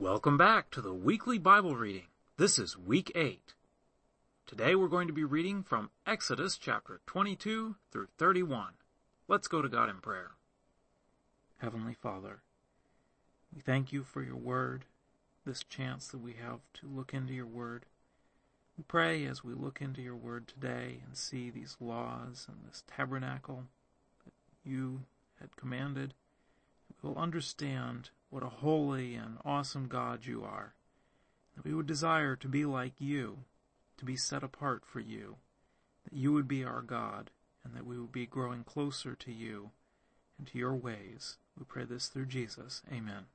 Welcome back to the weekly Bible reading. This is week 8. Today we're going to be reading from Exodus chapter 22 through 31. Let's go to God in prayer. Heavenly Father, we thank you for your word, this chance that we have to look into your word. We pray as we look into your word today and see these laws and this tabernacle that you had commanded, we will understand what a holy and awesome God you are. That we would desire to be like you, to be set apart for you, that you would be our God, and that we would be growing closer to you and to your ways. We pray this through Jesus. Amen.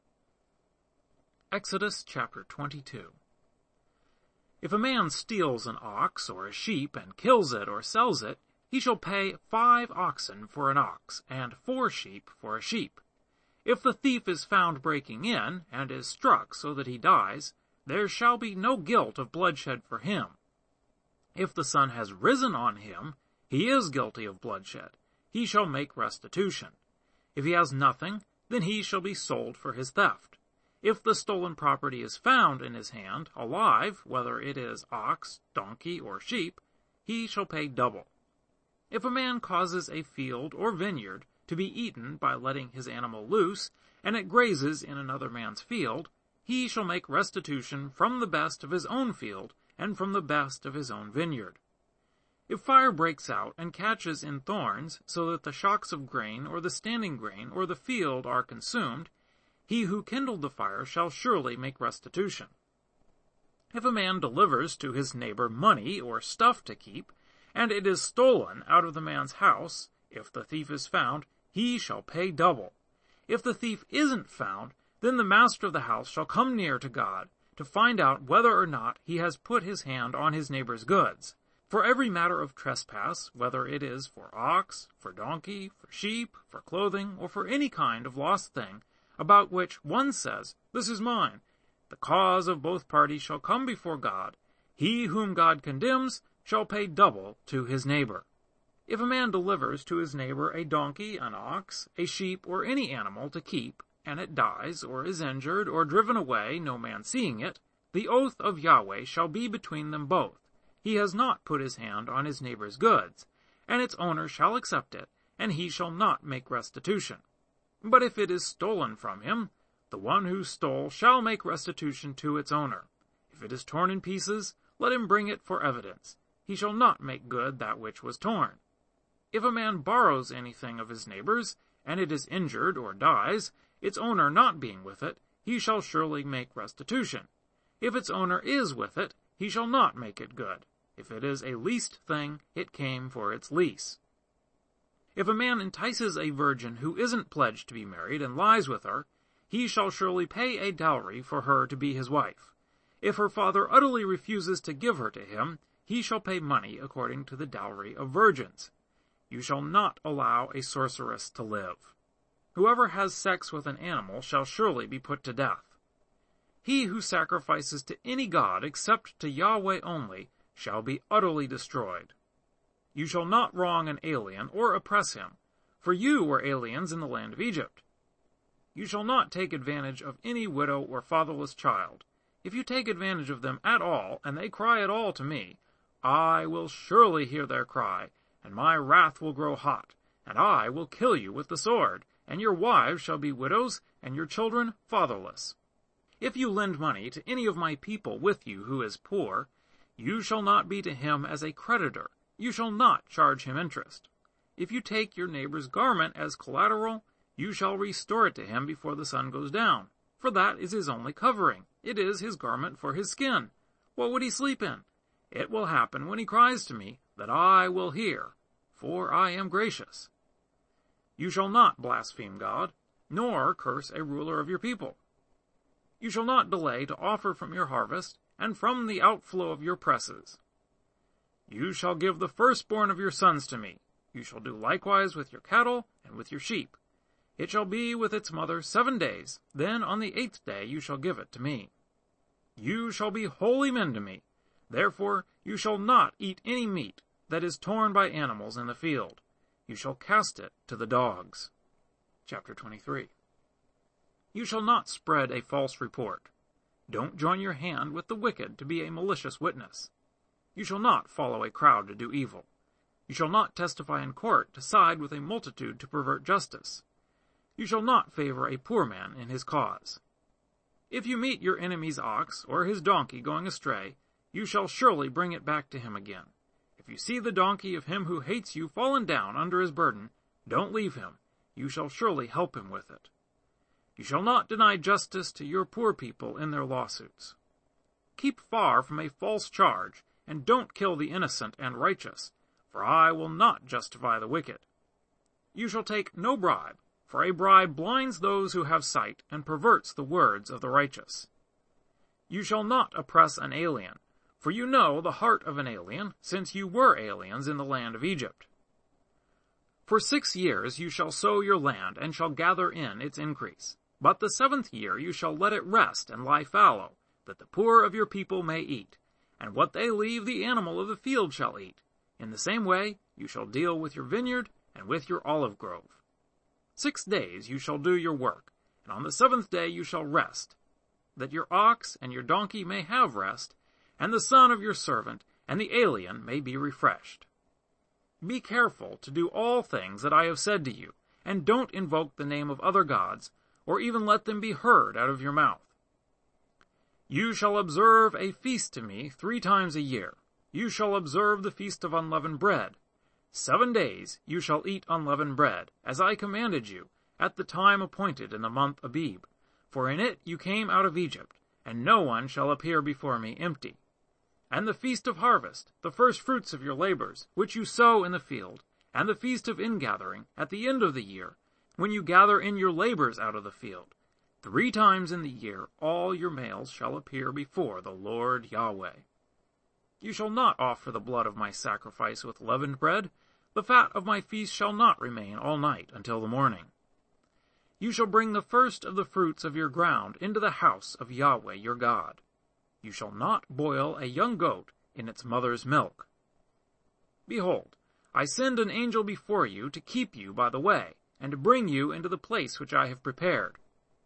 Exodus chapter 22. If a man steals an ox or a sheep and kills it or sells it, he shall pay five oxen for an ox and four sheep for a sheep. If the thief is found breaking in, and is struck so that he dies, there shall be no guilt of bloodshed for him. If the sun has risen on him, he is guilty of bloodshed. He shall make restitution. If he has nothing, then he shall be sold for his theft. If the stolen property is found in his hand, alive, whether it is ox, donkey, or sheep, he shall pay double. If a man causes a field or vineyard to be eaten by letting his animal loose, and it grazes in another man's field, he shall make restitution from the best of his own field and from the best of his own vineyard. If fire breaks out and catches in thorns, so that the shocks of grain or the standing grain or the field are consumed, he who kindled the fire shall surely make restitution. If a man delivers to his neighbor money or stuff to keep, and it is stolen out of the man's house, if the thief is found, he shall pay double. If the thief isn't found, then the master of the house shall come near to God to find out whether or not he has put his hand on his neighbor's goods. For every matter of trespass, whether it is for ox, for donkey, for sheep, for clothing, or for any kind of lost thing, about which one says, This is mine, the cause of both parties shall come before God. He whom God condemns shall pay double to his neighbor. If a man delivers to his neighbor a donkey, an ox, a sheep, or any animal to keep, and it dies, or is injured, or driven away, no man seeing it, the oath of Yahweh shall be between them both. He has not put his hand on his neighbor's goods, and its owner shall accept it, and he shall not make restitution. But if it is stolen from him, the one who stole shall make restitution to its owner. If it is torn in pieces, let him bring it for evidence. He shall not make good that which was torn. If a man borrows anything of his neighbor's, and it is injured or dies, its owner not being with it, he shall surely make restitution. If its owner is with it, he shall not make it good. If it is a leased thing, it came for its lease. If a man entices a virgin who isn't pledged to be married and lies with her, he shall surely pay a dowry for her to be his wife. If her father utterly refuses to give her to him, he shall pay money according to the dowry of virgins. You shall not allow a sorceress to live. Whoever has sex with an animal shall surely be put to death. He who sacrifices to any god except to Yahweh only shall be utterly destroyed. You shall not wrong an alien or oppress him, for you were aliens in the land of Egypt. You shall not take advantage of any widow or fatherless child. If you take advantage of them at all, and they cry at all to me, I will surely hear their cry, and my wrath will grow hot, and I will kill you with the sword, and your wives shall be widows, and your children fatherless. If you lend money to any of my people with you who is poor, you shall not be to him as a creditor, you shall not charge him interest. If you take your neighbor's garment as collateral, you shall restore it to him before the sun goes down, for that is his only covering. It is his garment for his skin. What would he sleep in? It will happen when he cries to me that I will hear, for I am gracious. You shall not blaspheme God, nor curse a ruler of your people. You shall not delay to offer from your harvest, and from the outflow of your presses. You shall give the firstborn of your sons to me. You shall do likewise with your cattle and with your sheep. It shall be with its mother seven days, then on the eighth day you shall give it to me. You shall be holy men to me, Therefore you shall not eat any meat that is torn by animals in the field. You shall cast it to the dogs. Chapter 23 You shall not spread a false report. Don't join your hand with the wicked to be a malicious witness. You shall not follow a crowd to do evil. You shall not testify in court to side with a multitude to pervert justice. You shall not favor a poor man in his cause. If you meet your enemy's ox or his donkey going astray, you shall surely bring it back to him again. If you see the donkey of him who hates you fallen down under his burden, don't leave him. You shall surely help him with it. You shall not deny justice to your poor people in their lawsuits. Keep far from a false charge, and don't kill the innocent and righteous, for I will not justify the wicked. You shall take no bribe, for a bribe blinds those who have sight and perverts the words of the righteous. You shall not oppress an alien, for you know the heart of an alien, since you were aliens in the land of Egypt. For six years you shall sow your land, and shall gather in its increase. But the seventh year you shall let it rest and lie fallow, that the poor of your people may eat, and what they leave the animal of the field shall eat. In the same way you shall deal with your vineyard and with your olive grove. Six days you shall do your work, and on the seventh day you shall rest, that your ox and your donkey may have rest, and the son of your servant and the alien may be refreshed. Be careful to do all things that I have said to you, and don't invoke the name of other gods, or even let them be heard out of your mouth. You shall observe a feast to me three times a year. You shall observe the feast of unleavened bread. Seven days you shall eat unleavened bread, as I commanded you, at the time appointed in the month Abib. For in it you came out of Egypt, and no one shall appear before me empty. And the feast of harvest, the first fruits of your labors, which you sow in the field, and the feast of ingathering, at the end of the year, when you gather in your labors out of the field. Three times in the year all your males shall appear before the Lord Yahweh. You shall not offer the blood of my sacrifice with leavened bread. The fat of my feast shall not remain all night until the morning. You shall bring the first of the fruits of your ground into the house of Yahweh your God. You shall not boil a young goat in its mother's milk. Behold, I send an angel before you to keep you by the way, and to bring you into the place which I have prepared.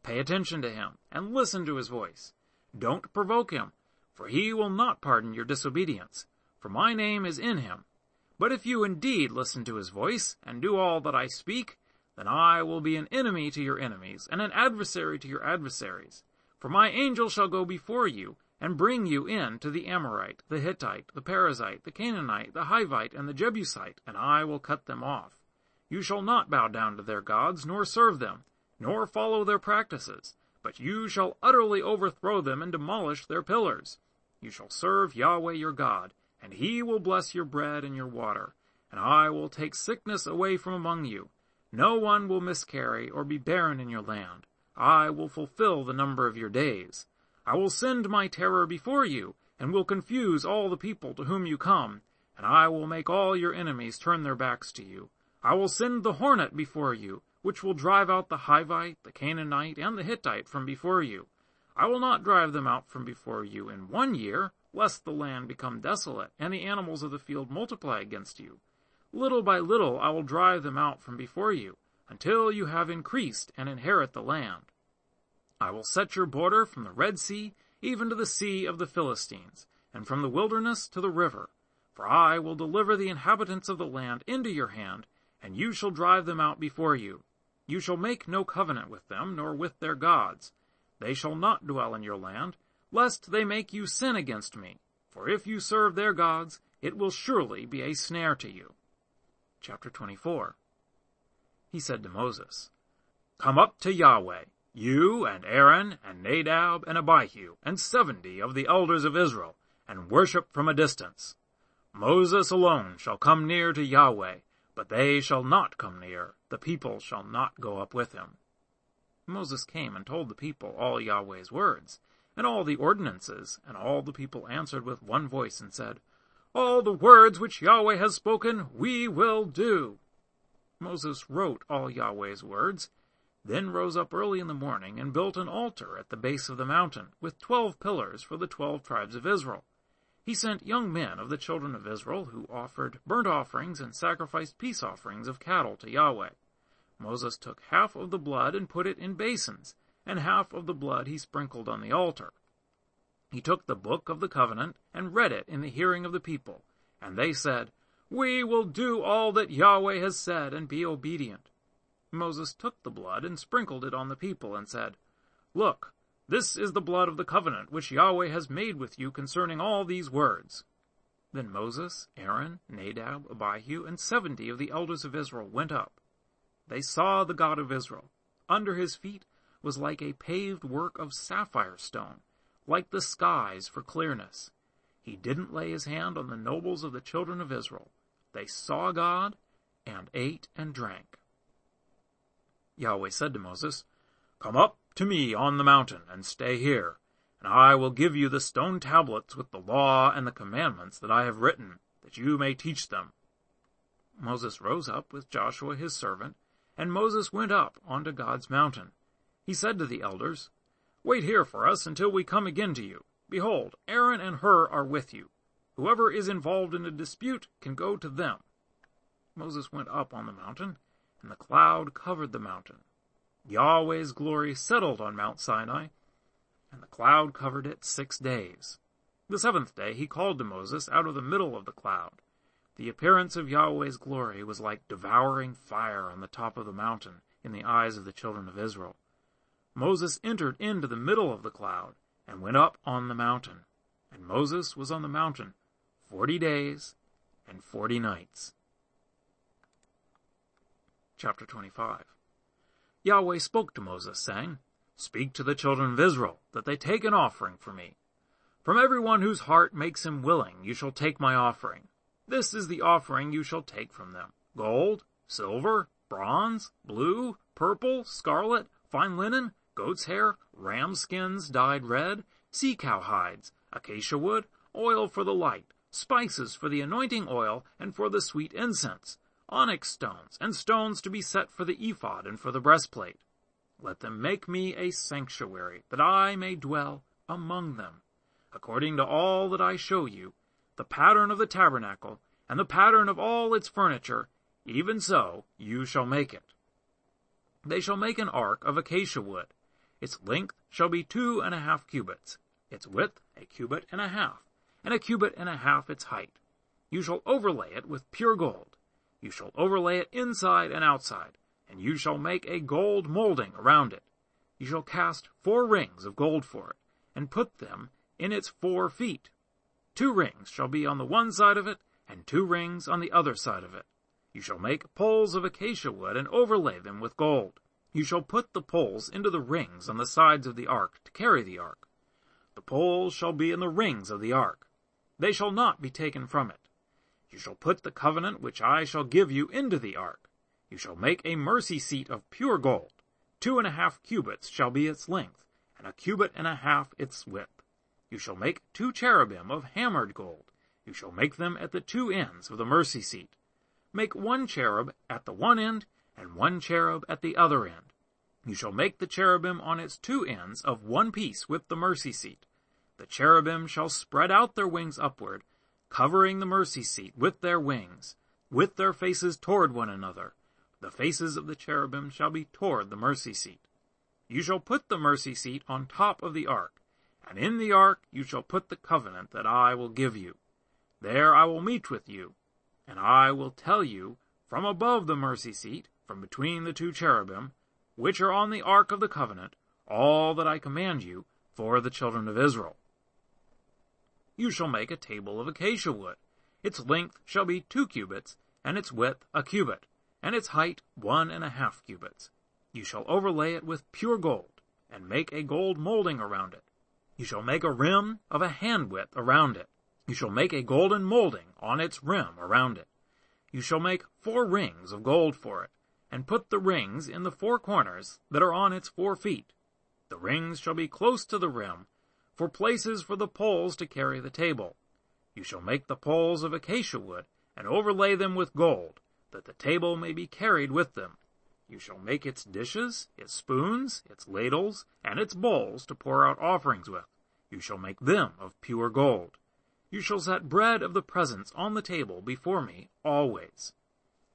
Pay attention to him, and listen to his voice. Don't provoke him, for he will not pardon your disobedience, for my name is in him. But if you indeed listen to his voice, and do all that I speak, then I will be an enemy to your enemies, and an adversary to your adversaries. For my angel shall go before you, and bring you in to the Amorite, the Hittite, the Perizzite, the Canaanite, the Hivite, and the Jebusite, and I will cut them off. You shall not bow down to their gods, nor serve them, nor follow their practices, but you shall utterly overthrow them and demolish their pillars. You shall serve Yahweh your God, and he will bless your bread and your water, and I will take sickness away from among you. No one will miscarry or be barren in your land. I will fulfill the number of your days. I will send my terror before you, and will confuse all the people to whom you come, and I will make all your enemies turn their backs to you. I will send the hornet before you, which will drive out the Hivite, the Canaanite, and the Hittite from before you. I will not drive them out from before you in one year, lest the land become desolate, and the animals of the field multiply against you. Little by little I will drive them out from before you, until you have increased and inherit the land. I will set your border from the Red Sea even to the sea of the Philistines, and from the wilderness to the river. For I will deliver the inhabitants of the land into your hand, and you shall drive them out before you. You shall make no covenant with them, nor with their gods. They shall not dwell in your land, lest they make you sin against me. For if you serve their gods, it will surely be a snare to you. Chapter 24 He said to Moses, Come up to Yahweh, you and Aaron and Nadab and Abihu and seventy of the elders of Israel, and worship from a distance. Moses alone shall come near to Yahweh, but they shall not come near, the people shall not go up with him. Moses came and told the people all Yahweh's words, and all the ordinances, and all the people answered with one voice and said, All the words which Yahweh has spoken, we will do. Moses wrote all Yahweh's words, then rose up early in the morning and built an altar at the base of the mountain, with twelve pillars for the twelve tribes of Israel. He sent young men of the children of Israel who offered burnt offerings and sacrificed peace offerings of cattle to Yahweh. Moses took half of the blood and put it in basins, and half of the blood he sprinkled on the altar. He took the book of the covenant and read it in the hearing of the people, and they said, We will do all that Yahweh has said and be obedient. Moses took the blood and sprinkled it on the people and said, Look, this is the blood of the covenant which Yahweh has made with you concerning all these words. Then Moses, Aaron, Nadab, Abihu, and seventy of the elders of Israel went up. They saw the God of Israel. Under his feet was like a paved work of sapphire stone, like the skies for clearness. He didn't lay his hand on the nobles of the children of Israel. They saw God and ate and drank. Yahweh said to Moses, Come up to me on the mountain and stay here, and I will give you the stone tablets with the law and the commandments that I have written, that you may teach them. Moses rose up with Joshua his servant, and Moses went up onto God's mountain. He said to the elders, Wait here for us until we come again to you. Behold, Aaron and Hur are with you. Whoever is involved in a dispute can go to them. Moses went up on the mountain, and the cloud covered the mountain. Yahweh's glory settled on Mount Sinai, and the cloud covered it six days. The seventh day he called to Moses out of the middle of the cloud. The appearance of Yahweh's glory was like devouring fire on the top of the mountain in the eyes of the children of Israel. Moses entered into the middle of the cloud and went up on the mountain. And Moses was on the mountain forty days and forty nights. Chapter 25 Yahweh spoke to Moses, saying, Speak to the children of Israel, that they take an offering for me. From everyone whose heart makes him willing, you shall take my offering. This is the offering you shall take from them. Gold, silver, bronze, blue, purple, scarlet, fine linen, goat's hair, ram skins dyed red, sea cow hides, acacia wood, oil for the light, spices for the anointing oil and for the sweet incense, onyx stones, and stones to be set for the ephod and for the breastplate. Let them make me a sanctuary, that I may dwell among them. According to all that I show you, the pattern of the tabernacle, and the pattern of all its furniture, even so you shall make it. They shall make an ark of acacia wood. Its length shall be two and a half cubits, its width a cubit and a half, and a cubit and a half its height. You shall overlay it with pure gold. You shall overlay it inside and outside, and you shall make a gold molding around it. You shall cast four rings of gold for it, and put them in its four feet. Two rings shall be on the one side of it, and two rings on the other side of it. You shall make poles of acacia wood and overlay them with gold. You shall put the poles into the rings on the sides of the ark to carry the ark. The poles shall be in the rings of the ark. They shall not be taken from it. You shall put the covenant which I shall give you into the ark. You shall make a mercy seat of pure gold. Two and a half cubits shall be its length, and a cubit and a half its width. You shall make two cherubim of hammered gold. You shall make them at the two ends of the mercy seat. Make one cherub at the one end, and one cherub at the other end. You shall make the cherubim on its two ends of one piece with the mercy seat. The cherubim shall spread out their wings upward, covering the mercy seat with their wings, with their faces toward one another. The faces of the cherubim shall be toward the mercy seat. You shall put the mercy seat on top of the ark, and in the ark you shall put the covenant that I will give you. There I will meet with you, and I will tell you from above the mercy seat, from between the two cherubim, which are on the ark of the covenant, all that I command you for the children of Israel. You shall make a table of acacia wood. Its length shall be two cubits, and its width a cubit, and its height one and a half cubits. You shall overlay it with pure gold, and make a gold molding around it. You shall make a rim of a hand width around it. You shall make a golden molding on its rim around it. You shall make four rings of gold for it, and put the rings in the four corners that are on its four feet. The rings shall be close to the rim, for places for the poles to carry the table. You shall make the poles of acacia wood, and overlay them with gold, that the table may be carried with them. You shall make its dishes, its spoons, its ladles, and its bowls to pour out offerings with. You shall make them of pure gold. You shall set bread of the presence on the table before me always.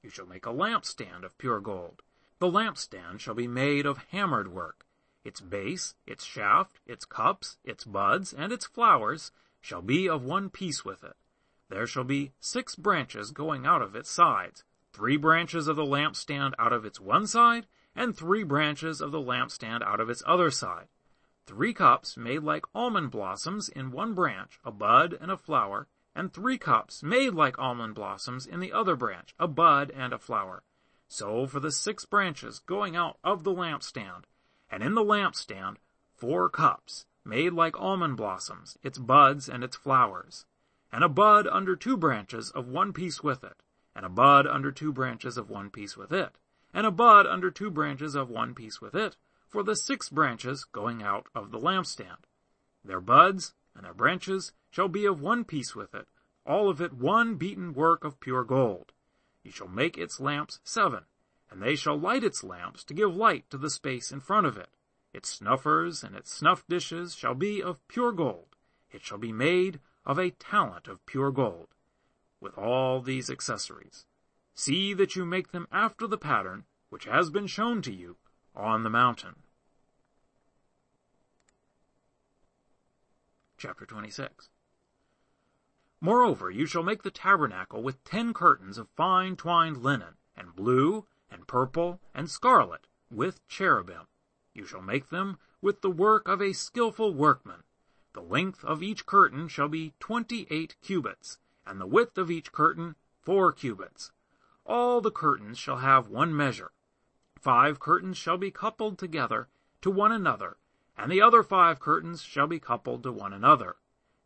You shall make a lampstand of pure gold. The lampstand shall be made of hammered work. Its base, its shaft, its cups, its buds, and its flowers shall be of one piece with it. There shall be six branches going out of its sides, three branches of the lampstand out of its one side, and three branches of the lampstand out of its other side. Three cups made like almond blossoms in one branch, a bud and a flower, and three cups made like almond blossoms in the other branch, a bud and a flower. So for the six branches going out of the lampstand, and in the lampstand four cups, made like almond blossoms, its buds and its flowers, and a bud under two branches of one piece with it, and a bud under two branches of one piece with it, and a bud under two branches of one piece with it, for the six branches going out of the lampstand. Their buds and their branches shall be of one piece with it, all of it one beaten work of pure gold. You shall make its lamps seven, and they shall light its lamps to give light to the space in front of it. Its snuffers and its snuff dishes shall be of pure gold. It shall be made of a talent of pure gold, with all these accessories. See that you make them after the pattern which has been shown to you on the mountain. Chapter 26 Moreover, you shall make the tabernacle with ten curtains of fine twined linen, and blue, and purple, and scarlet, with cherubim. You shall make them with the work of a skilful workman. The length of each curtain shall be twenty-eight cubits, and the width of each curtain four cubits. All the curtains shall have one measure. Five curtains shall be coupled together to one another, and the other five curtains shall be coupled to one another.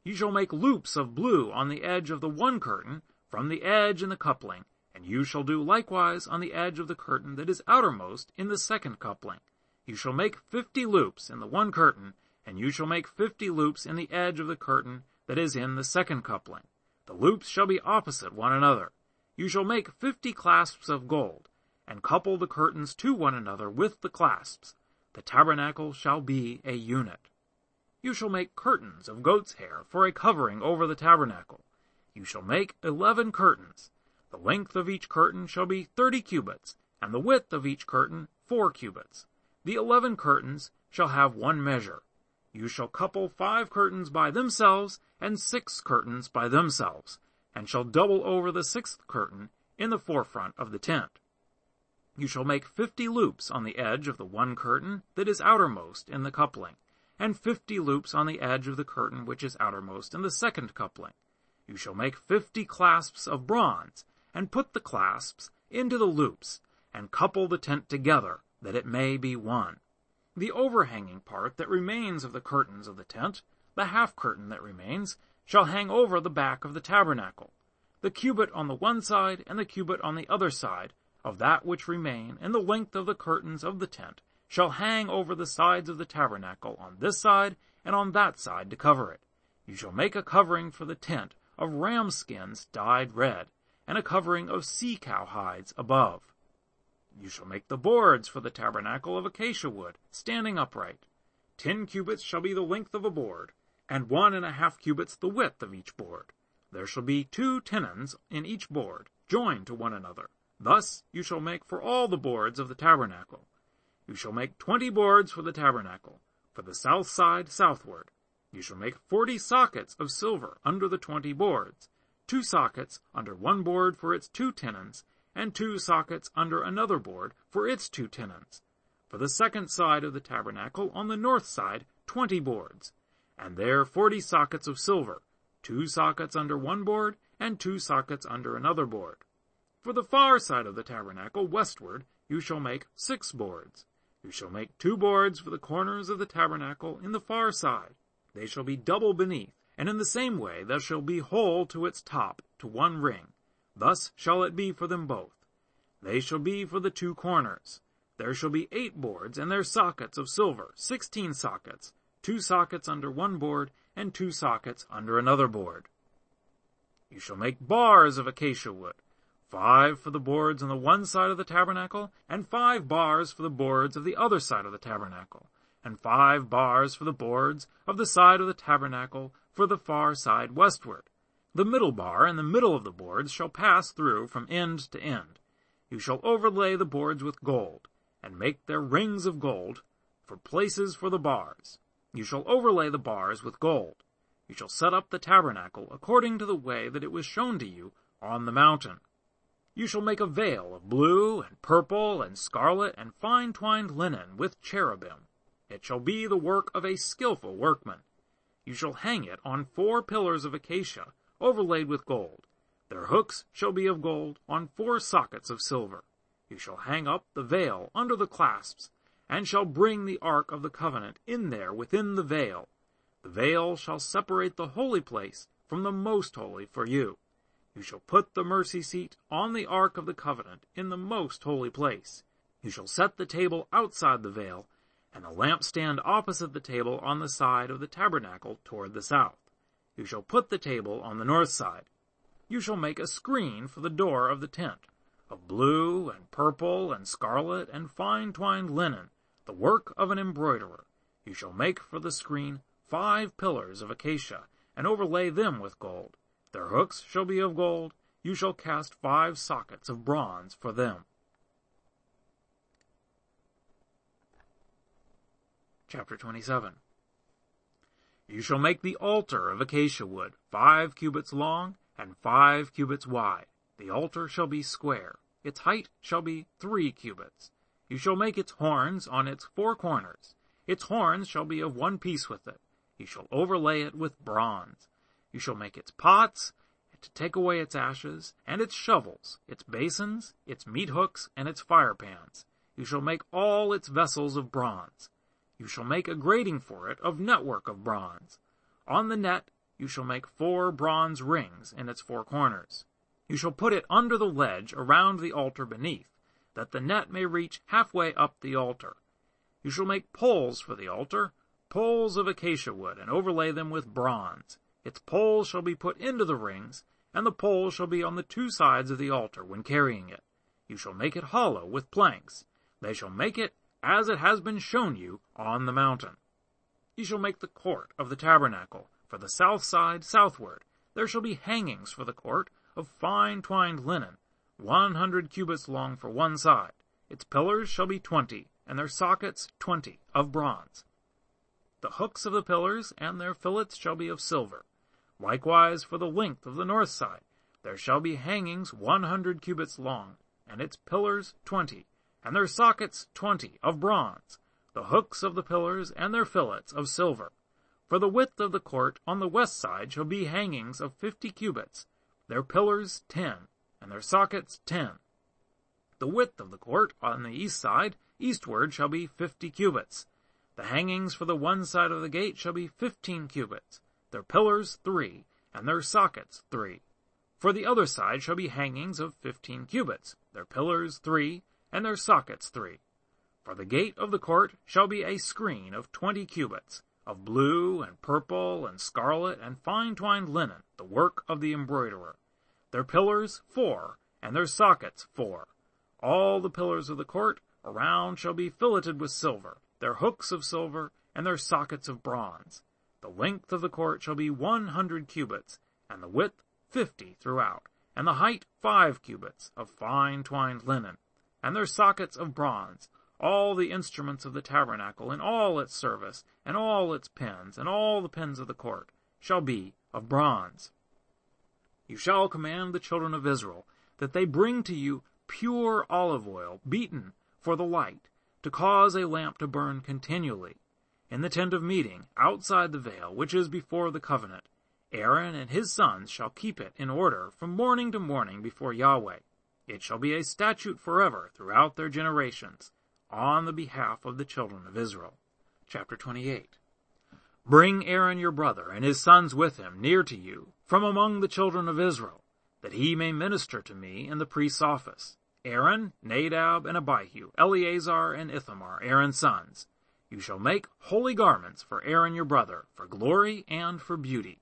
You shall make loops of blue on the edge of the one curtain, from the edge in the coupling, and you shall do likewise on the edge of the curtain that is outermost in the second coupling. You shall make fifty loops in the one curtain, and you shall make fifty loops in the edge of the curtain that is in the second coupling. The loops shall be opposite one another. You shall make fifty clasps of gold, and couple the curtains to one another with the clasps. The tabernacle shall be a unit. You shall make curtains of goat's hair for a covering over the tabernacle. You shall make eleven curtains. The length of each curtain shall be thirty cubits, and the width of each curtain four cubits. The eleven curtains shall have one measure. You shall couple five curtains by themselves, and six curtains by themselves, and shall double over the sixth curtain in the forefront of the tent. You shall make fifty loops on the edge of the one curtain that is outermost in the coupling, and fifty loops on the edge of the curtain which is outermost in the second coupling. You shall make fifty clasps of bronze, and put the clasps into the loops, and couple the tent together, that it may be one. The overhanging part that remains of the curtains of the tent, the half curtain that remains, shall hang over the back of the tabernacle. The cubit on the one side and the cubit on the other side of that which remain in the length of the curtains of the tent shall hang over the sides of the tabernacle on this side and on that side to cover it. You shall make a covering for the tent of ram skins dyed red, and a covering of sea cow hides above. You shall make the boards for the tabernacle of acacia wood, standing upright. Ten cubits shall be the length of a board, and one and a half cubits the width of each board. There shall be two tenons in each board, joined to one another. Thus you shall make for all the boards of the tabernacle. You shall make twenty boards for the tabernacle, for the south side southward. You shall make forty sockets of silver under the twenty boards, two sockets under one board for its two tenons, and two sockets under another board for its two tenons. For the second side of the tabernacle on the north side, twenty boards, and there forty sockets of silver, two sockets under one board, and two sockets under another board. For the far side of the tabernacle westward, you shall make six boards. You shall make two boards for the corners of the tabernacle in the far side. They shall be double beneath, and in the same way there shall be whole to its top, to one ring. Thus shall it be for them both. They shall be for the two corners. There shall be eight boards and their sockets of silver, sixteen sockets, two sockets under one board, and two sockets under another board. You shall make bars of acacia wood, five for the boards on the one side of the tabernacle, and five bars for the boards of the other side of the tabernacle, and five bars for the boards of the side of the tabernacle for the far side westward. The middle bar and the middle of the boards shall pass through from end to end. You shall overlay the boards with gold, and make their rings of gold. for places for the bars. You shall overlay the bars with gold. You shall set up the tabernacle according to the way that it was shown to you on the mountain. You shall make a veil of blue and purple and scarlet and fine twined linen with cherubim. It shall be the work of a skilful workman. You shall hang it on four pillars of acacia, overlaid with gold. Their hooks shall be of gold, on four sockets of silver. You shall hang up the veil under the clasps, and shall bring the ark of the covenant in there within the veil. The veil shall separate the holy place from the most holy for you. You shall put the mercy seat on the ark of the covenant in the most holy place. You shall set the table outside the veil, and the lampstand opposite the table on the side of the tabernacle toward the south. You shall put the table on the north side. You shall make a screen for the door of the tent, of blue and purple and scarlet and fine twined linen, the work of an embroiderer. You shall make for the screen five pillars of acacia, and overlay them with gold. Their hooks shall be of gold. You shall cast five sockets of bronze for them. Chapter 27 You shall make the altar of acacia wood, five cubits long and five cubits wide. The altar shall be square. Its height shall be three cubits. You shall make its horns on its four corners. Its horns shall be of one piece with it. You shall overlay it with bronze. You shall make its pots, to take away its ashes, and its shovels, its basins, its meat hooks, and its fire pans. You shall make all its vessels of bronze. You shall make a grating for it of network of bronze. On the net you shall make four bronze rings in its four corners. You shall put it under the ledge around the altar beneath, that the net may reach halfway up the altar. You shall make poles for the altar, poles of acacia wood, and overlay them with bronze. Its poles shall be put into the rings, and the poles shall be on the two sides of the altar when carrying it. You shall make it hollow with planks. They shall make it as it has been shown you on the mountain. You shall make the court of the tabernacle for the south side southward. There shall be hangings for the court of fine twined linen, one hundred cubits long for one side. Its pillars shall be twenty, and their sockets twenty, of bronze. The hooks of the pillars and their fillets shall be of silver. Likewise for the length of the north side, there shall be hangings one hundred cubits long, and its pillars twenty, and their sockets twenty, of bronze, the hooks of the pillars and their fillets of silver. For the width of the court on the west side shall be hangings of fifty cubits, their pillars ten, and their sockets ten. The width of the court on the east side, eastward, shall be fifty cubits. The hangings for the one side of the gate shall be fifteen cubits, their pillars three, and their sockets three. For the other side shall be hangings of fifteen cubits, their pillars three, and their sockets three. For the gate of the court shall be a screen of twenty cubits, of blue and purple and scarlet and fine twined linen, the work of the embroiderer. Their pillars four, and their sockets four. All the pillars of the court around shall be filleted with silver, their hooks of silver, and their sockets of bronze. The length of the court shall be one hundred cubits, and the width fifty throughout, and the height five cubits, of fine twined linen, and their sockets of bronze, all the instruments of the tabernacle in all its service, and all its pins, and all the pins of the court, shall be of bronze. You shall command the children of Israel that they bring to you pure olive oil, beaten for the light, to cause a lamp to burn continually. In the tent of meeting, outside the veil, which is before the covenant, Aaron and his sons shall keep it in order from morning to morning before Yahweh. It shall be a statute forever throughout their generations on the behalf of the children of Israel. Chapter 28 Bring Aaron your brother and his sons with him near to you from among the children of Israel, that he may minister to me in the priest's office. Aaron, Nadab, and Abihu, Eleazar, and Ithamar, Aaron's sons. You shall make holy garments for Aaron your brother, for glory and for beauty.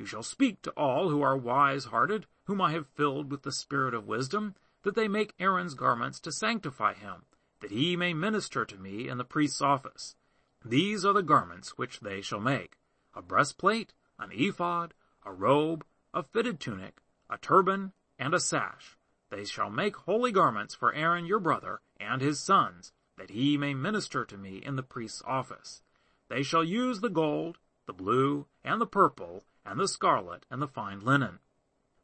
You shall speak to all who are wise-hearted, whom I have filled with the spirit of wisdom, that they make Aaron's garments to sanctify him, that he may minister to me in the priest's office. These are the garments which they shall make. A breastplate, an ephod, a robe, a fitted tunic, a turban, and a sash. They shall make holy garments for Aaron your brother and his sons. that he may minister to me in the priest's office. They shall use the gold, the blue, and the purple, and the scarlet, and the fine linen.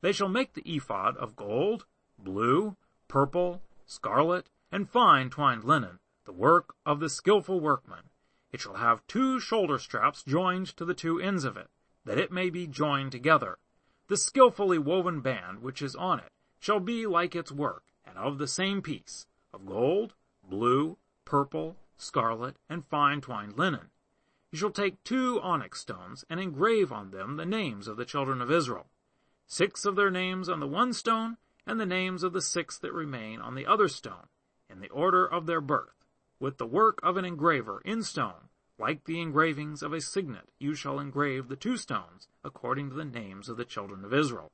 They shall make the ephod of gold, blue, purple, scarlet, and fine twined linen, the work of the skilful workman. It shall have two shoulder straps joined to the two ends of it, that it may be joined together. The skilfully woven band which is on it shall be like its work, and of the same piece, of gold, blue, purple, scarlet, and fine twined linen. You shall take two onyx stones, and engrave on them the names of the children of Israel. Six of their names on the one stone, and the names of the six that remain on the other stone, in the order of their birth, with the work of an engraver in stone, like the engravings of a signet, you shall engrave the two stones, according to the names of the children of Israel.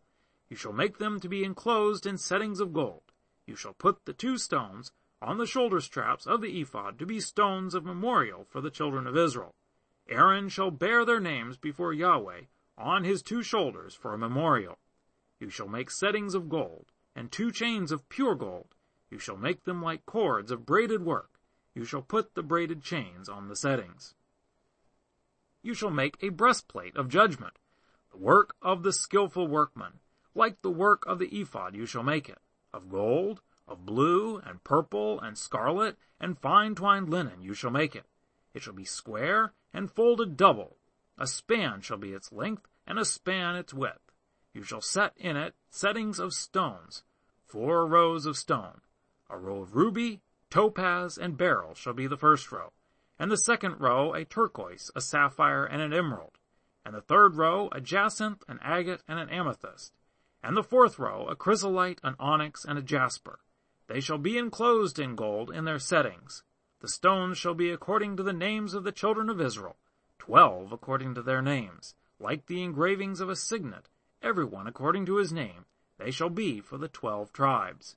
You shall make them to be enclosed in settings of gold. You shall put the two stones on the shoulder straps of the ephod to be stones of memorial for the children of Israel. Aaron shall bear their names before Yahweh on his two shoulders for a memorial. You shall make settings of gold, and two chains of pure gold. You shall make them like cords of braided work. You shall put the braided chains on the settings. You shall make a breastplate of judgment, the work of the skilful workman. Like the work of the ephod you shall make it, of gold, of blue, and purple, and scarlet, and fine twined linen you shall make it. It shall be square, and folded double. A span shall be its length, and a span its width. You shall set in it settings of stones, four rows of stone. A row of ruby, topaz, and beryl shall be the first row, and the second row a turquoise, a sapphire, and an emerald, and the third row a jacinth, an agate, and an amethyst, and the fourth row a chrysolite, an onyx, and a jasper. They shall be enclosed in gold in their settings. The stones shall be according to the names of the children of Israel, twelve according to their names, like the engravings of a signet, every one according to his name, they shall be for the twelve tribes.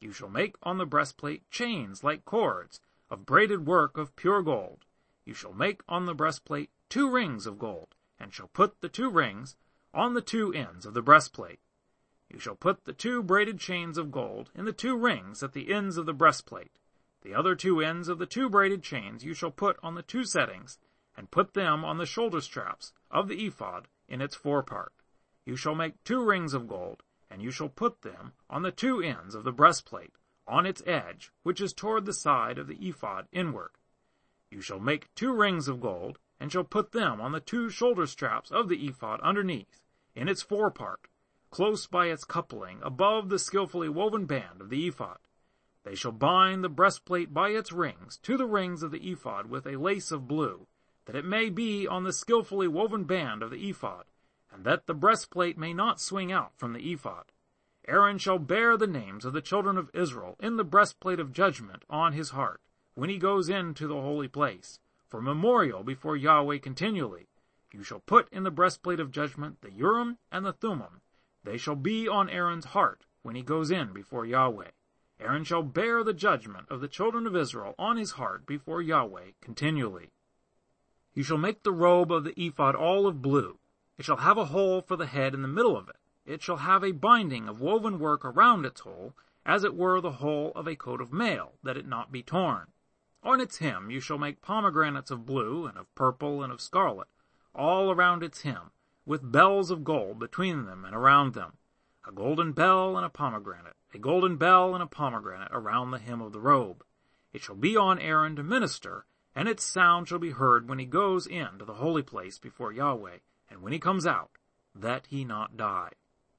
You shall make on the breastplate chains like cords, of braided work of pure gold. You shall make on the breastplate two rings of gold, and shall put the two rings on the two ends of the breastplate. You shall put the two braided chains of gold in the two rings at the ends of the breastplate. The other two ends of the two braided chains you shall put on the two settings, and put them on the shoulder straps of the ephod in its forepart. You shall make two rings of gold, and you shall put them on the two ends of the breastplate, on its edge, which is toward the side of the ephod inward. You shall make two rings of gold, and shall put them on the two shoulder straps of the ephod underneath, in its forepart, close by its coupling, above the skilfully woven band of the ephod. They shall bind the breastplate by its rings to the rings of the ephod with a lace of blue, that it may be on the skilfully woven band of the ephod, and that the breastplate may not swing out from the ephod. Aaron shall bear the names of the children of Israel in the breastplate of judgment on his heart, when he goes into the holy place, for memorial before Yahweh continually. You shall put in the breastplate of judgment the Urim and the Thummim, they shall be on Aaron's heart when he goes in before Yahweh. Aaron shall bear the judgment of the children of Israel on his heart before Yahweh continually. You shall make the robe of the ephod all of blue. It shall have a hole for the head in the middle of it. It shall have a binding of woven work around its hole, as it were the hole of a coat of mail, that it not be torn. On its hem you shall make pomegranates of blue, and of purple, and of scarlet, all around its hem, with bells of gold between them and around them, a golden bell and a pomegranate, a golden bell and a pomegranate around the hem of the robe. It shall be on Aaron to minister, and its sound shall be heard when he goes in to the holy place before Yahweh, and when he comes out, that he not die.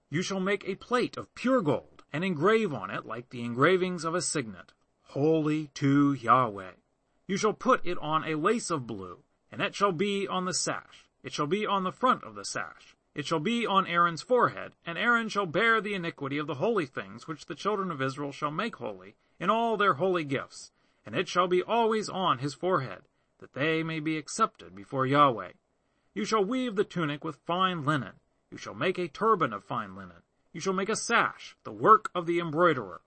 You shall make a plate of pure gold, and engrave on it like the engravings of a signet, holy to Yahweh. You shall put it on a lace of blue, and it shall be on the sash, it shall be on the front of the sash. It shall be on Aaron's forehead, and Aaron shall bear the iniquity of the holy things which the children of Israel shall make holy, in all their holy gifts, and it shall be always on his forehead, that they may be accepted before Yahweh. You shall weave the tunic with fine linen. You shall make a turban of fine linen. You shall make a sash, the work of the embroiderer.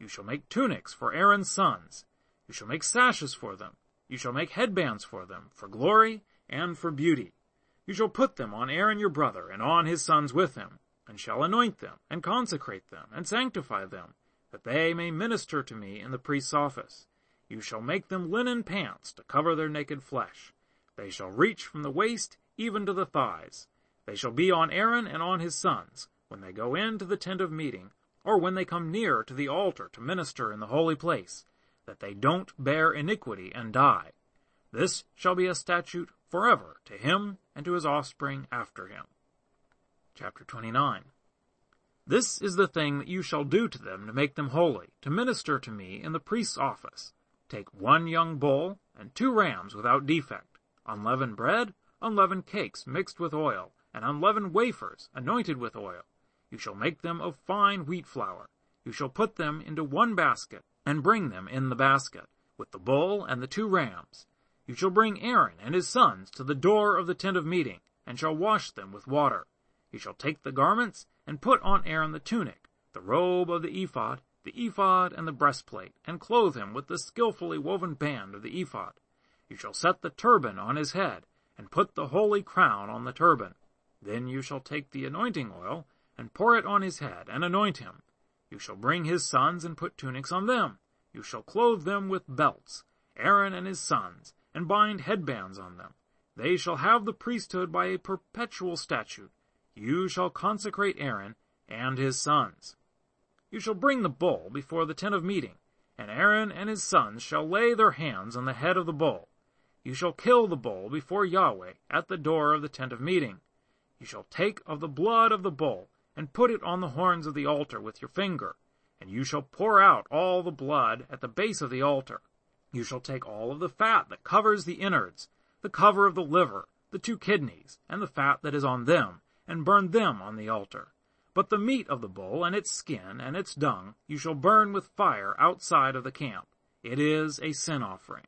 You shall make tunics for Aaron's sons. You shall make sashes for them. You shall make headbands for them, for glory and for beauty. You shall put them on Aaron your brother, and on his sons with him, and shall anoint them, and consecrate them, and sanctify them, that they may minister to me in the priest's office. You shall make them linen pants to cover their naked flesh. They shall reach from the waist even to the thighs. They shall be on Aaron and on his sons, when they go into the tent of meeting, or when they come near to the altar to minister in the holy place, that they don't bear iniquity and die. This shall be a statute forever to him and to his offspring after him. Chapter 29 This is the thing that you shall do to them to make them holy, to minister to me in the priest's office. Take one young bull and two rams without defect, unleavened bread, unleavened cakes mixed with oil, and unleavened wafers anointed with oil. You shall make them of fine wheat flour. You shall put them into one basket, and bring them in the basket, with the bull and the two rams. You shall bring Aaron and his sons to the door of the tent of meeting, and shall wash them with water. You shall take the garments, and put on Aaron the tunic, the robe of the ephod, the ephod and the breastplate, and clothe him with the skilfully woven band of the ephod. You shall set the turban on his head, and put the holy crown on the turban. Then you shall take the anointing oil, and pour it on his head, and anoint him. You shall bring his sons, and put tunics on them. You shall clothe them with belts, Aaron and his sons, and bind headbands on them. They shall have the priesthood by a perpetual statute. You shall consecrate Aaron and his sons. You shall bring the bull before the tent of meeting, and Aaron and his sons shall lay their hands on the head of the bull. You shall kill the bull before Yahweh at the door of the tent of meeting. You shall take of the blood of the bull, and put it on the horns of the altar with your finger, and you shall pour out all the blood at the base of the altar. You shall take all of the fat that covers the innards, the cover of the liver, the two kidneys, and the fat that is on them, and burn them on the altar. But the meat of the bull, and its skin, and its dung, you shall burn with fire outside of the camp. It is a sin offering.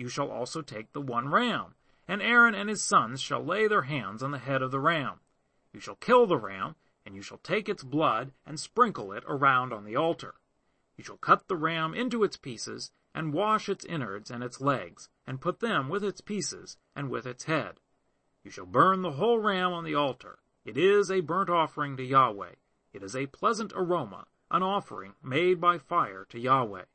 You shall also take the one ram, and Aaron and his sons shall lay their hands on the head of the ram. You shall kill the ram, and you shall take its blood and sprinkle it around on the altar. You shall cut the ram into its pieces, and wash its innards and its legs, and put them with its pieces and with its head. You shall burn the whole ram on the altar. It is a burnt offering to Yahweh. It is a pleasant aroma, an offering made by fire to Yahweh.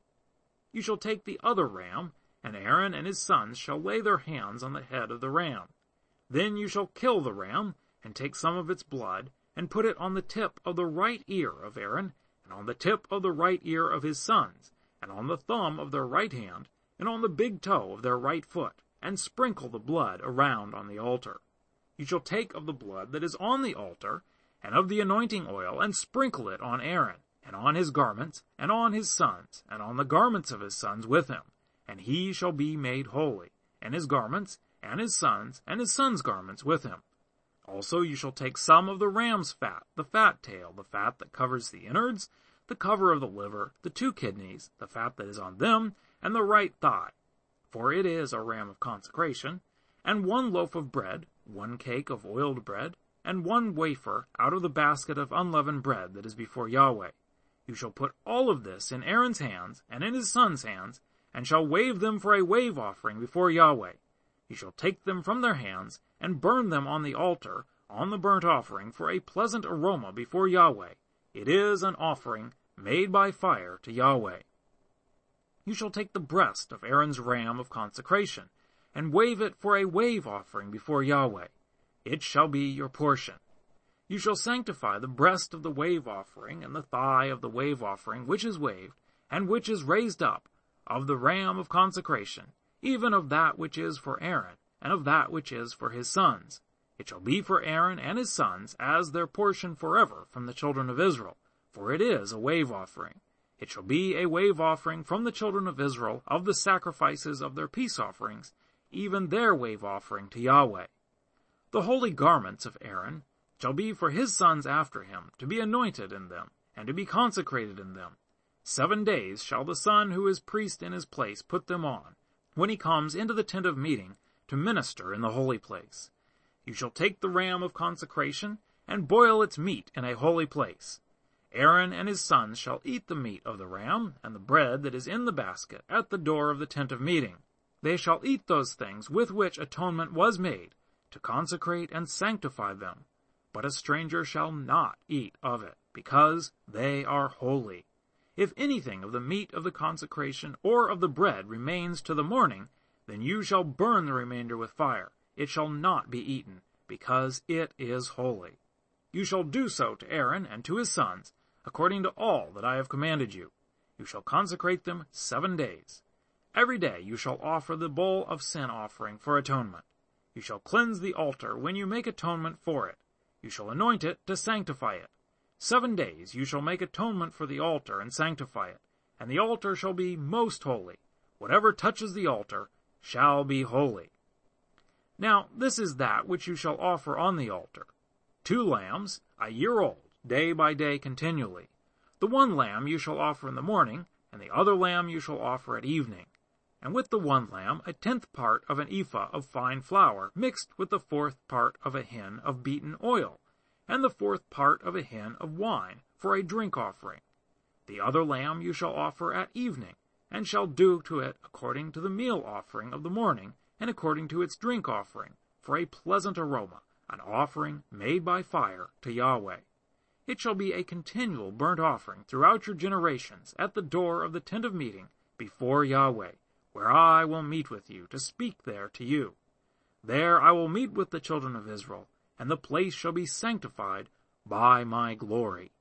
You shall take the other ram, and Aaron and his sons shall lay their hands on the head of the ram. Then you shall kill the ram, and take some of its blood, and put it on the tip of the right ear of Aaron, and on the tip of the right ear of his sons, and on the thumb of their right hand, and on the big toe of their right foot, and sprinkle the blood around on the altar. You shall take of the blood that is on the altar, and of the anointing oil, and sprinkle it on Aaron, and on his garments, and on his sons, and on the garments of his sons with him and he shall be made holy, and his garments, and his sons, and his sons' garments with him. Also you shall take some of the ram's fat, the fat tail, the fat that covers the innards, the cover of the liver, the two kidneys, the fat that is on them, and the right thigh, for it is a ram of consecration, and one loaf of bread, one cake of oiled bread, and one wafer out of the basket of unleavened bread that is before Yahweh. You shall put all of this in Aaron's hands, and in his sons' hands, and shall wave them for a wave offering before Yahweh. He shall take them from their hands, and burn them on the altar, on the burnt offering, for a pleasant aroma before Yahweh. It is an offering made by fire to Yahweh. You shall take the breast of Aaron's ram of consecration, and wave it for a wave offering before Yahweh. It shall be your portion. You shall sanctify the breast of the wave offering, and the thigh of the wave offering, which is waved, and which is raised up, of the ram of consecration, even of that which is for Aaron, and of that which is for his sons. It shall be for Aaron and his sons as their portion forever from the children of Israel, for it is a wave offering. It shall be a wave offering from the children of Israel of the sacrifices of their peace offerings, even their wave offering to Yahweh. The holy garments of Aaron shall be for his sons after him, to be anointed in them, and to be consecrated in them, Seven days shall the son who is priest in his place put them on, when he comes into the tent of meeting to minister in the holy place. You shall take the ram of consecration, and boil its meat in a holy place. Aaron and his sons shall eat the meat of the ram, and the bread that is in the basket, at the door of the tent of meeting. They shall eat those things with which atonement was made, to consecrate and sanctify them. But a stranger shall not eat of it, because they are holy. If anything of the meat of the consecration or of the bread remains to the morning, then you shall burn the remainder with fire. It shall not be eaten, because it is holy. You shall do so to Aaron and to his sons, according to all that I have commanded you. You shall consecrate them seven days. Every day you shall offer the bull of sin offering for atonement. You shall cleanse the altar when you make atonement for it. You shall anoint it to sanctify it. Seven days you shall make atonement for the altar and sanctify it, and the altar shall be most holy. Whatever touches the altar shall be holy. Now this is that which you shall offer on the altar. Two lambs, a year old, day by day continually. The one lamb you shall offer in the morning, and the other lamb you shall offer at evening. And with the one lamb a tenth part of an ephah of fine flour, mixed with the fourth part of a hin of beaten oil, and the fourth part of a hin of wine, for a drink offering. The other lamb you shall offer at evening, and shall do to it according to the meal offering of the morning, and according to its drink offering, for a pleasant aroma, an offering made by fire to Yahweh. It shall be a continual burnt offering throughout your generations at the door of the tent of meeting before Yahweh, where I will meet with you to speak there to you. There I will meet with the children of Israel, and the place shall be sanctified by my glory.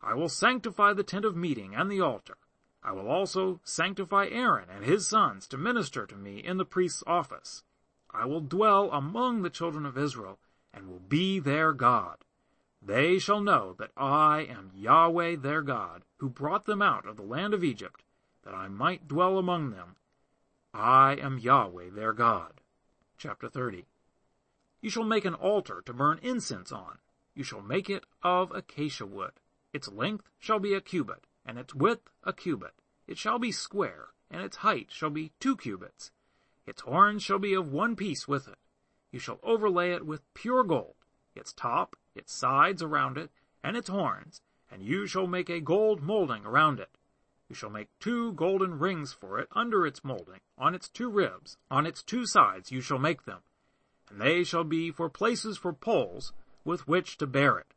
I will sanctify the tent of meeting and the altar. I will also sanctify Aaron and his sons to minister to me in the priest's office. I will dwell among the children of Israel and will be their God. They shall know that I am Yahweh their God, who brought them out of the land of Egypt, that I might dwell among them. I am Yahweh their God. Chapter 30 you shall make an altar to burn incense on. You shall make it of acacia wood. Its length shall be a cubit, and its width a cubit. It shall be square, and its height shall be two cubits. Its horns shall be of one piece with it. You shall overlay it with pure gold, its top, its sides around it, and its horns, and you shall make a gold molding around it. You shall make two golden rings for it under its molding, on its two ribs, on its two sides you shall make them and they shall be for places for poles with which to bear it.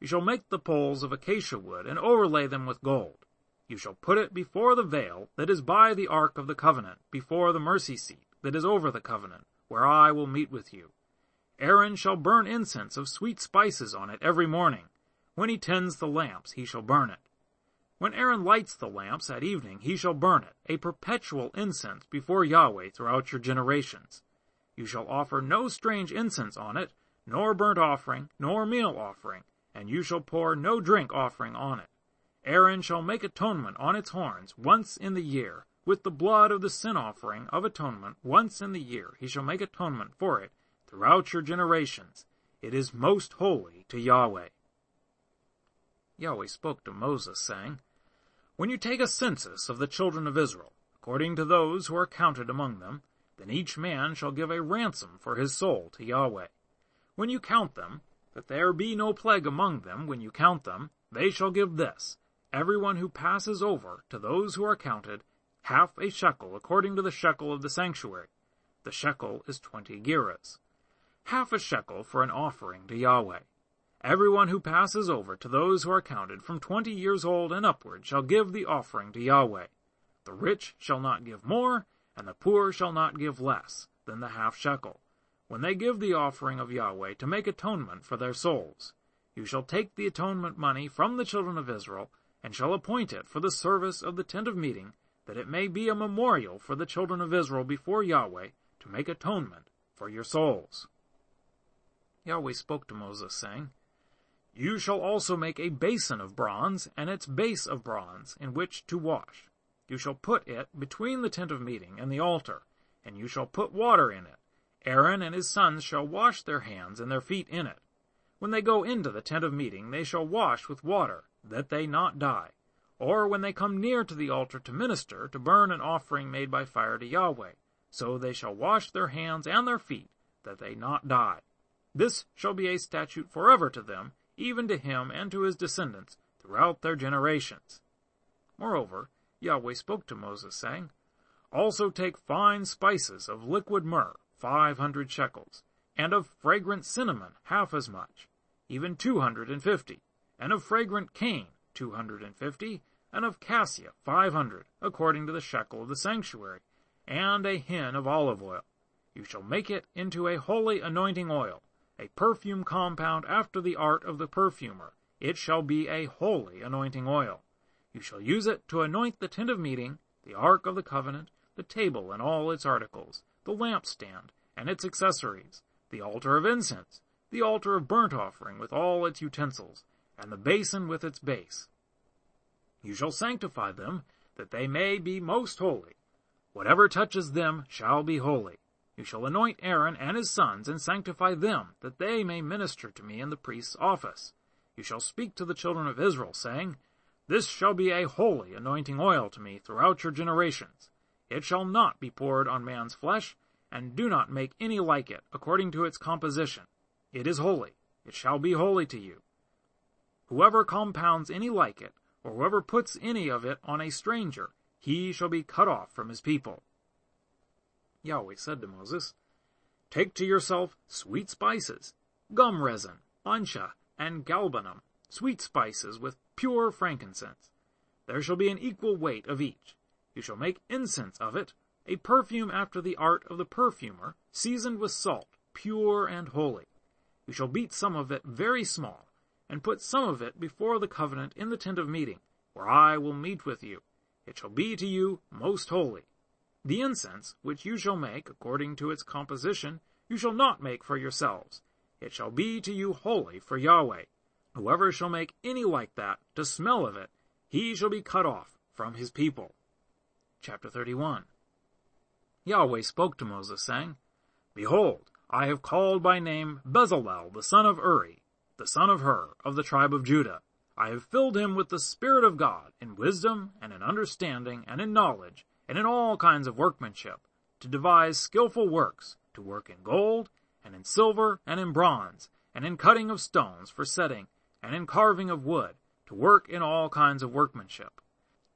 You shall make the poles of acacia wood, and overlay them with gold. You shall put it before the veil that is by the ark of the covenant, before the mercy seat that is over the covenant, where I will meet with you. Aaron shall burn incense of sweet spices on it every morning. When he tends the lamps, he shall burn it. When Aaron lights the lamps at evening, he shall burn it, a perpetual incense before Yahweh throughout your generations. You shall offer no strange incense on it, nor burnt offering, nor meal offering, and you shall pour no drink offering on it. Aaron shall make atonement on its horns once in the year. With the blood of the sin offering of atonement once in the year he shall make atonement for it throughout your generations. It is most holy to Yahweh. Yahweh spoke to Moses, saying, When you take a census of the children of Israel, according to those who are counted among them, then each man shall give a ransom for his soul to Yahweh. When you count them, that there be no plague among them when you count them, they shall give this, every one who passes over to those who are counted, half a shekel according to the shekel of the sanctuary. The shekel is twenty gerahs. Half a shekel for an offering to Yahweh. Every one who passes over to those who are counted from twenty years old and upward shall give the offering to Yahweh. The rich shall not give more, and the poor shall not give less than the half shekel, when they give the offering of Yahweh to make atonement for their souls. You shall take the atonement money from the children of Israel, and shall appoint it for the service of the tent of meeting, that it may be a memorial for the children of Israel before Yahweh to make atonement for your souls. Yahweh spoke to Moses, saying, You shall also make a basin of bronze, and its base of bronze, in which to wash. You shall put it between the tent of meeting and the altar, and you shall put water in it. Aaron and his sons shall wash their hands and their feet in it. When they go into the tent of meeting, they shall wash with water, that they not die. Or when they come near to the altar to minister, to burn an offering made by fire to Yahweh, so they shall wash their hands and their feet, that they not die. This shall be a statute forever to them, even to him and to his descendants, throughout their generations. Moreover, Yahweh spoke to Moses, saying, Also take fine spices of liquid myrrh, five hundred shekels, and of fragrant cinnamon half as much, even two hundred and fifty, and of fragrant cane two hundred and fifty, and of cassia five hundred, according to the shekel of the sanctuary, and a hin of olive oil. You shall make it into a holy anointing oil, a perfume compound after the art of the perfumer. It shall be a holy anointing oil. You shall use it to anoint the tent of meeting, the ark of the covenant, the table and all its articles, the lampstand and its accessories, the altar of incense, the altar of burnt offering with all its utensils, and the basin with its base. You shall sanctify them, that they may be most holy. Whatever touches them shall be holy. You shall anoint Aaron and his sons, and sanctify them, that they may minister to me in the priest's office. You shall speak to the children of Israel, saying, This shall be a holy anointing oil to me throughout your generations. It shall not be poured on man's flesh, and do not make any like it, according to its composition. It is holy. It shall be holy to you. Whoever compounds any like it, or whoever puts any of it on a stranger, he shall be cut off from his people. Yahweh said to Moses, Take to yourself sweet spices, gum resin, onycha, and galbanum, sweet spices with pure frankincense. There shall be an equal weight of each. You shall make incense of it, a perfume after the art of the perfumer, seasoned with salt, pure and holy. You shall beat some of it very small, and put some of it before the covenant in the tent of meeting, where I will meet with you. It shall be to you most holy. The incense, which you shall make according to its composition, you shall not make for yourselves. It shall be to you holy for Yahweh. Whoever shall make any like that, to smell of it, he shall be cut off from his people. Chapter 31 Yahweh spoke to Moses, saying, Behold, I have called by name Bezalel the son of Uri, the son of Hur, of the tribe of Judah. I have filled him with the Spirit of God, in wisdom, and in understanding, and in knowledge, and in all kinds of workmanship, to devise skilful works, to work in gold, and in silver, and in bronze, and in cutting of stones for setting, and in carving of wood, to work in all kinds of workmanship.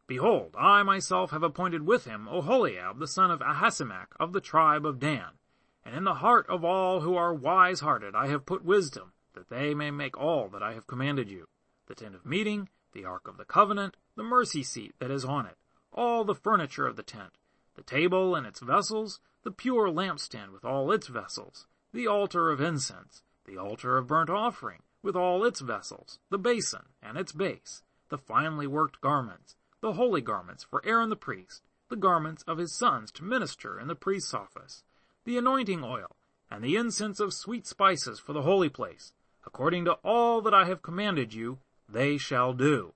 Behold, I myself have appointed with him Oholiab the son of Ahisamach of the tribe of Dan. And in the heart of all who are wise-hearted I have put wisdom, that they may make all that I have commanded you. The tent of meeting, the ark of the covenant, the mercy seat that is on it, all the furniture of the tent, the table and its vessels, the pure lampstand with all its vessels, the altar of incense, the altar of burnt offering with all its vessels, the basin and its base, the finely worked garments, the holy garments for Aaron the priest, the garments of his sons to minister in the priest's office, the anointing oil, and the incense of sweet spices for the holy place. According to all that I have commanded you, they shall do.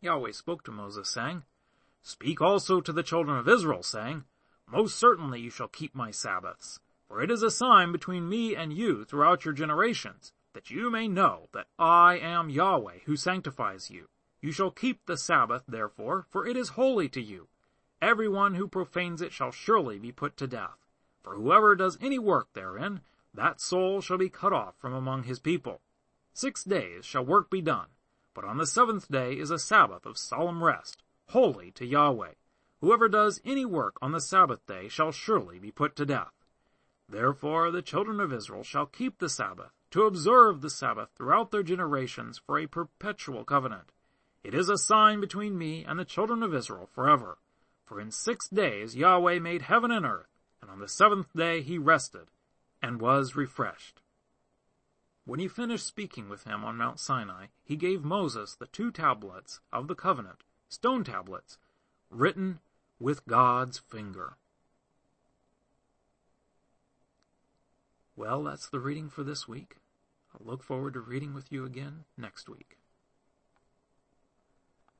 Yahweh spoke to Moses, saying, Speak also to the children of Israel, saying, Most certainly you shall keep my Sabbaths, for it is a sign between me and you throughout your generations, that you may know that I am Yahweh who sanctifies you. You shall keep the Sabbath, therefore, for it is holy to you. Every one who profanes it shall surely be put to death. For whoever does any work therein, that soul shall be cut off from among his people. Six days shall work be done, but on the seventh day is a Sabbath of solemn rest, holy to Yahweh. Whoever does any work on the Sabbath day shall surely be put to death. Therefore the children of Israel shall keep the Sabbath, to observe the Sabbath throughout their generations for a perpetual covenant. It is a sign between me and the children of Israel forever. For in six days Yahweh made heaven and earth, and on the seventh day he rested, and was refreshed. When he finished speaking with him on Mount Sinai, he gave Moses the two tablets of the covenant, stone tablets, written with God's finger. Well, that's the reading for this week. I'll look forward to reading with you again next week.